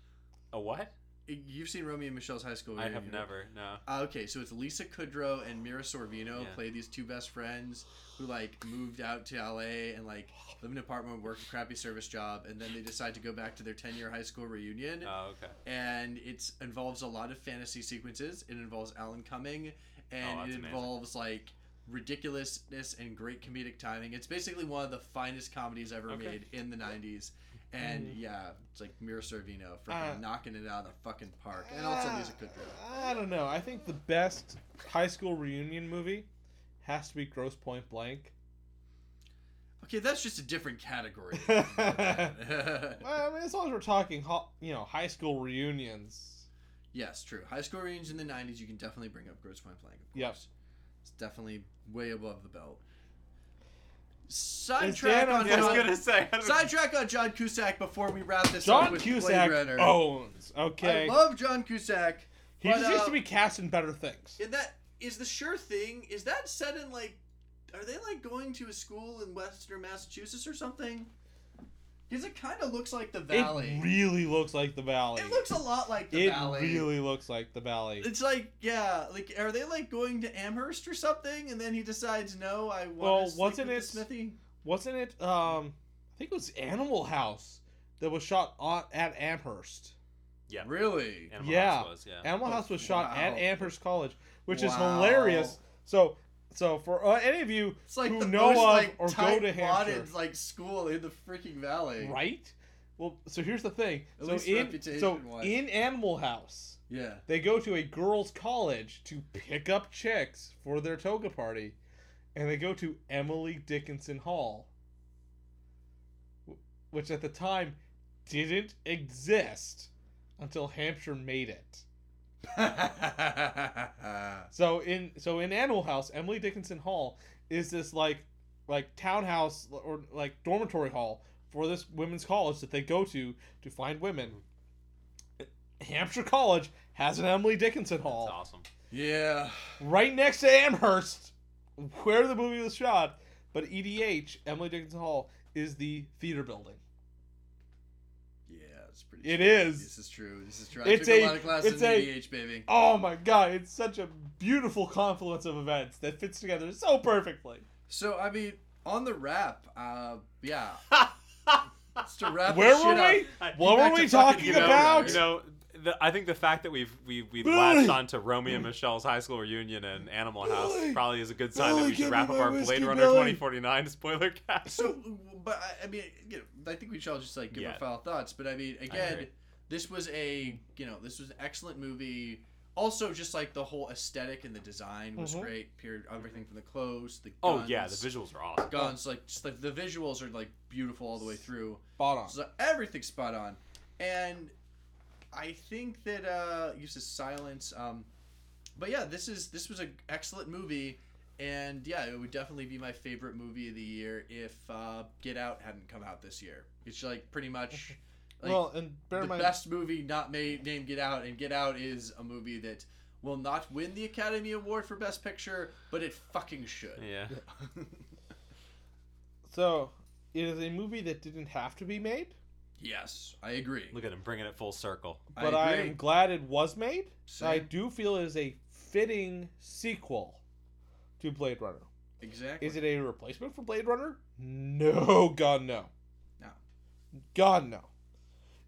A what? You've seen Romy and Michele's high school Reunion. I have never. No. Uh, okay, so it's Lisa Kudrow and Mira Sorvino Yeah. play these two best friends who like moved out to LA and like live in an apartment, work a crappy service job, and then they decide to go back to their ten year high school reunion. Oh, okay. and it involves a lot of fantasy sequences. It involves Alan Cumming, and Oh, it that's amazing. involves like ridiculousness and great comedic timing. It's basically one of the finest comedies ever Okay. made in the '90s. And Mm. yeah, it's like Mira Sorvino freaking Uh, knocking it out of the fucking park, and also Lisa Kudrow. I don't know. I think the best high school reunion movie has to be Grosse Pointe Blank. Okay, that's just a different category. Well, I mean, as long as we're talking, you know, high school reunions. yes, true. High school reunions in the '90s, you can definitely bring up Grosse Pointe Blank. Of course. Yep. It's definitely way above the belt. Dan Sidetrack on on Yeah, I was John, gonna say. Sidetrack on John Cusack before we wrap this up John with Cusack Blade Runner. owns. Okay, I love John Cusack. he but, just needs uh, to be cast in better things. In that is the sure thing. Is that set in like? Are they like going to a school in Western Massachusetts or something? Because it kind of looks like the Valley. It really looks like the Valley. It looks a lot like the It Valley. It really looks like the Valley. It's like yeah, like are they like going to Amherst or something? And then he decides no, I want Well, to sleep wasn't with it- Smithy. Wasn't it? Um, I think it was Animal House that was shot on at Amherst. Yeah. Really? Animal Yeah. House was, yeah. Animal House was shot wow. at Amherst College, which is hilarious. So, so for uh, any of you It's like who know most of like or go to Hampshire. like school in the freaking valley. right? Well, so here's the thing. At so in so reputation-wise. in Animal House, Yeah. they go to a girls' college to pick up chicks for their toga party, and they go to Emily Dickinson Hall, which at the time didn't exist until Hampshire made it. So in so in Animal House, Emily Dickinson Hall is this like like townhouse or like dormitory hall for this women's college that they go to to find women. Hampshire College has an Emily Dickinson That's Hall awesome. yeah. right next to Amherst, where the movie was shot. But EDH, Emily Dickinson Hall, is the theater building. Yeah, it's pretty. It true. is. This is true. This is true. It's took a, a- lot of classes it's in a- EDH, baby. Oh my god, it's such a beautiful confluence of events that fits together so perfectly. So I mean, on the wrap, uh, yeah. Just to wrap Where this shit were up, we? I- What were we talking about? you know the, I think the fact that we've we we Billy! latched on to Romy and Michele's high school reunion and Animal House Billy! probably is a good sign that we should wrap up our whiskey, Blade Runner 2049 spoiler cast. So, but I, I mean, you know, I think we should all just like give Yeah. our final thoughts. But I mean, again, agree. this was a you know this was an excellent movie. Also, just like the whole aesthetic and the design was Mhm. great. Period. Everything from the clothes, the oh yeah, the visuals are awesome. guns, like just like the visuals are like beautiful all the way through. Spot on. So everything's spot on, and I think that uh, uses silence. Um, but yeah, this is this was an excellent movie, and yeah, it would definitely be my favorite movie of the year if uh, Get Out hadn't come out this year. It's like pretty much like well, and bear the mind, best movie not made named Get Out, and Get Out is a movie that will not win the Academy Award for Best Picture, but it fucking should. Yeah. so it is a movie that didn't have to be made, yes, I agree. Look at him bringing it full circle. but I I'm glad it was made. I do feel it is a fitting sequel to Blade Runner. exactly. Is it a replacement for Blade Runner? No, God no. No. God no.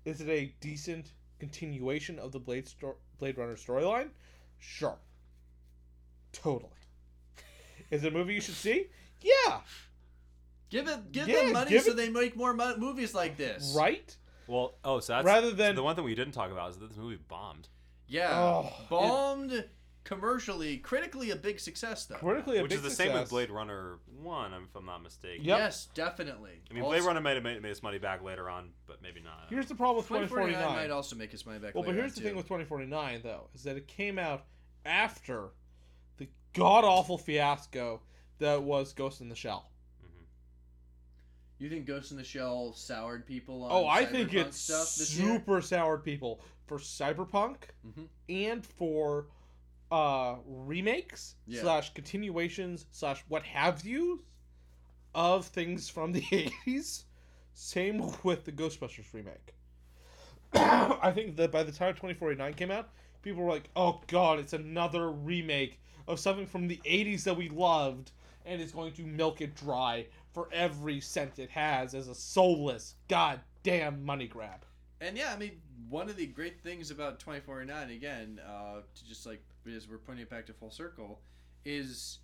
Is it a decent continuation of the Blade sto- Blade Runner storyline? Sure. Totally. Is it a movie you should see? Yeah. Give it, give Yeah, them money give so it- they make more mo- movies like this. Right? Well, oh, so that's Rather than the one thing we didn't talk about is that this movie bombed. Yeah, Oh, bombed commercially, critically a big success though. Critically, a Which big is the same with success. Blade Runner One, if I'm not mistaken. Yep. Yes, definitely. I mean, Also- Blade Runner might have made, made its money back later on, but maybe not. Here's the problem with 2049 might also make his money back. Well, but later here's on, the thing with 2049 though, is that it came out after the god awful fiasco that was Ghost in the Shell. You think Ghost in the Shell soured people on Oh, I think cyberpunk it's stuff this year? super soured people for Cyberpunk Mhm. and for uh remakes Yeah. slash continuations slash what have you of things from the 80s. Same with the Ghostbusters remake. I think that by the time 2049 came out, people were like, "Oh God, it's another remake of something from the 80s that we loved, and is going to milk it dry for every cent it has as a soulless goddamn money grab." And yeah, I mean, one of the great things about 2049, again, uh, to just like, because we're putting it back to full circle, is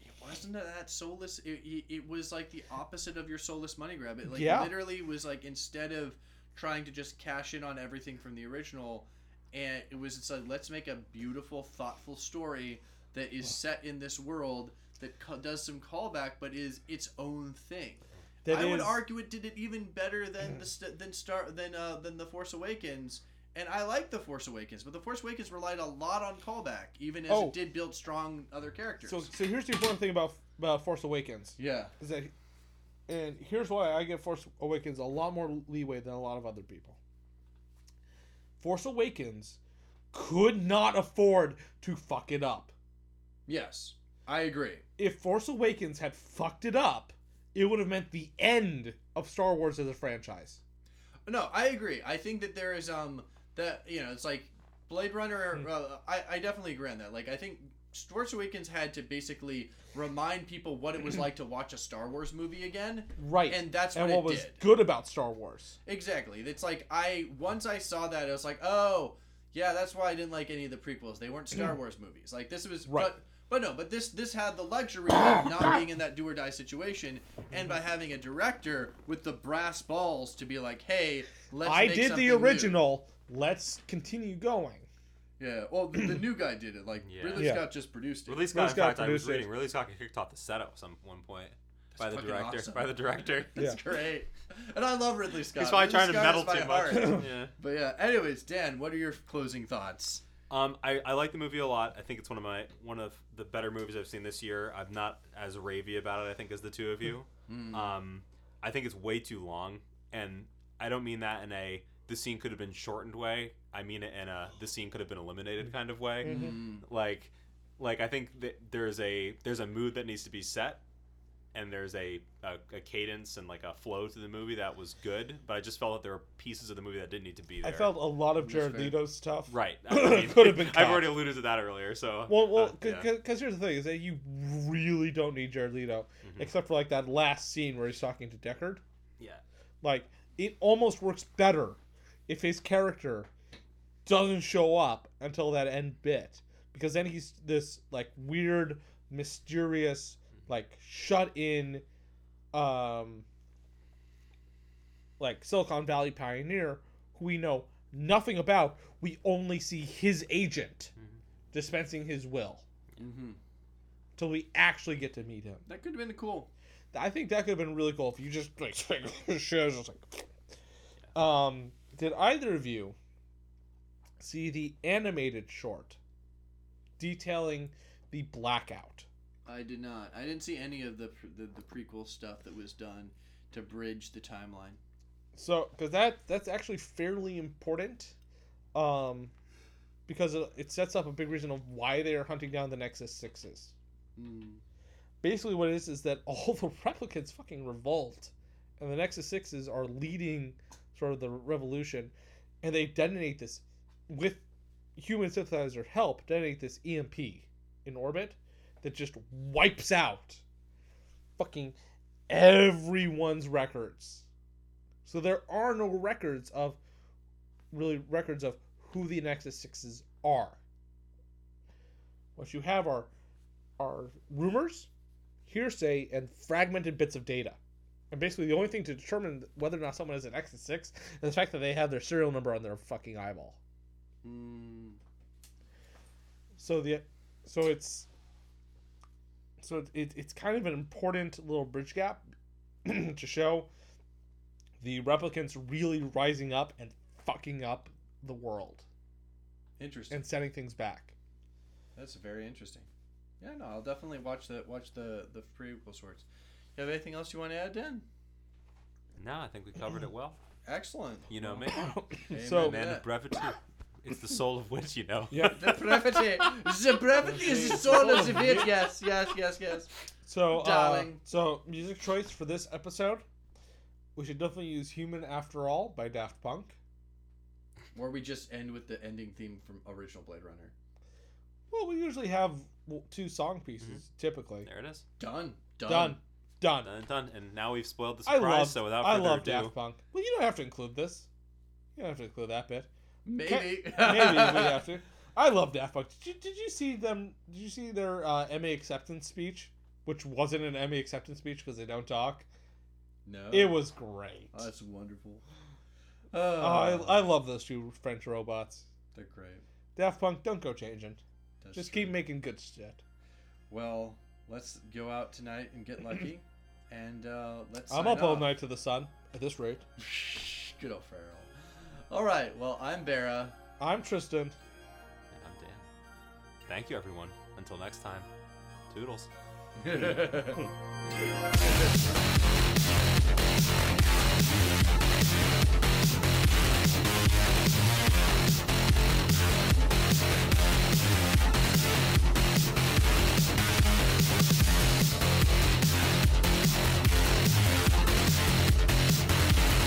it wasn't that soulless. It, it, it was like the opposite of your soulless money grab. It like Yeah. literally was like instead of trying to just cash in on everything from the original, and it was it's like let's make a beautiful, thoughtful story that is set in this world that co- does some callback, but is its own thing. That I would argue it did it even better than the st- than Star than uh, than the Force Awakens. And I like the Force Awakens, but the Force Awakens relied a lot on callback, even as Oh. it did build strong other characters. So, so here's the important thing about about Force Awakens yeah, is that, and here's why I give Force Awakens a lot more leeway than a lot of other people. Force Awakens could not afford to fuck it up. yes, I agree. If Force Awakens had fucked it up, it would have meant the end of Star Wars as a franchise. No, I agree. I think that there is um that you know it's like Blade Runner. Hmm. Uh, I I definitely agree on that. Like I think Force Awakens had to basically remind people what it was like to watch a Star Wars movie again, Right. and that's what and what was did. good about Star Wars. Exactly. It's like I once I saw that I was like, oh yeah, that's why I didn't like any of the prequels. They weren't Star Wars movies. Like this was, Right. but but no, but this this had the luxury of not being in that do or die situation, and by having a director with the brass balls to be like, hey, let's. I make did something the new. original. Let's continue going. Yeah. Well, the, the new guy did it. Like Yeah. Ridley Yeah. Scott just produced it. Ridley Ridley Scott, in Scott fact, I was produced it. Ridley Scott kicked off the set at some one point by the fucking director. awesome. By the director. That's great. And I love Ridley Scott. He's probably Ridley trying to meddle too much. yeah. But yeah. Anyways, Dan, what are your closing thoughts? Um, I, I like the movie a lot. I think it's one of my one of the better movies I've seen this year. I'm not as ravey about it. I think as the two of you. Mm. Um, I think it's way too long, and I don't mean that in a the scene could have been shortened way. I mean it in a the scene could have been eliminated kind of way. Mm. Like, like I think that there's a there's a mood that needs to be set, and there's a, a a cadence and like a flow to the movie that was good. But I just felt that there were pieces of the movie that didn't need to be there. I felt a lot of That's Jared fair. Leto's stuff. right. I mean, Could have been I've already alluded to that earlier. So Well, well, uh, yeah. because here's the thing: is that you really don't need Jared Leto, Mhm. except for like that last scene where he's talking to Deckard. yeah. Like, it almost works better if his character doesn't show up until that end bit, because then he's this like weird, mysterious, like shut in, um, like Silicon Valley pioneer who we know nothing about. We only see his agent Mhm. dispensing his will Mm-hmm. till we actually get to meet him. That could have been cool. I think that could have been really cool if you just like shows just like. Um, did either of you see the animated short detailing the blackout? I did not. I didn't see any of the the, the prequel stuff that was done to bridge the timeline. So, because that that's actually fairly important, um, because it, it sets up a big reason of why they are hunting down the Nexus Sixes. Mm. basically what it is is that all the replicants fucking revolt and the nexus sixes are leading sort of the revolution and they detonate this with human synthesizer help detonate this emp in orbit that just wipes out fucking everyone's records so there are no records of really records of who the nexus sixes are what you have are are rumors, hearsay, and fragmented bits of data. And basically, the only thing to determine whether or not someone is an Nexus 6 is the fact that they have their serial number on their fucking eyeball. Mm. So the so it's so it, it, it's kind of an important little bridge gap to show the replicants really rising up and fucking up the world Interesting. and setting things back. That's very interesting. Yeah, no, I'll definitely watch the watch the the prequel sorts. You have anything else you want to add, Dan? No, I think we covered it well. Excellent. You know me, Amen so to man that. of brevity. It's the soul of wit, you know. yeah. The brevity, the brevity is the soul of the bit. Yes, yes, yes, yes. So uh, Darling. so music choice for this episode, we should definitely use "Human After All" by Daft Punk. Or we just end with the ending theme from original Blade Runner. Well, we usually have two song pieces typically. There it is. Done. Done. Done. Done. Done and done. And now we've spoiled the I surprise. love. so without further I love ado, Daft Punk. Well, you don't have to include this. You don't have to include that bit. Maybe. Maybe we have to. I love Daft Punk. Did you, did you see them? Did you see their uh, MA acceptance speech, which wasn't an MA acceptance speech because they don't talk? No. It was great. Oh, that's wonderful. Oh, Oh, I, I love those two French robots. they're great. Daft Punk, don't go changing. That's Just true. keep making good shit. Well, let's go out tonight and get lucky, and uh, let's. I'm up all night to the sun at this rate. Good old Pharrell. All right. Well, I'm Bera. I'm Tristan. And I'm Dan. Thank you, everyone. Until next time, toodles.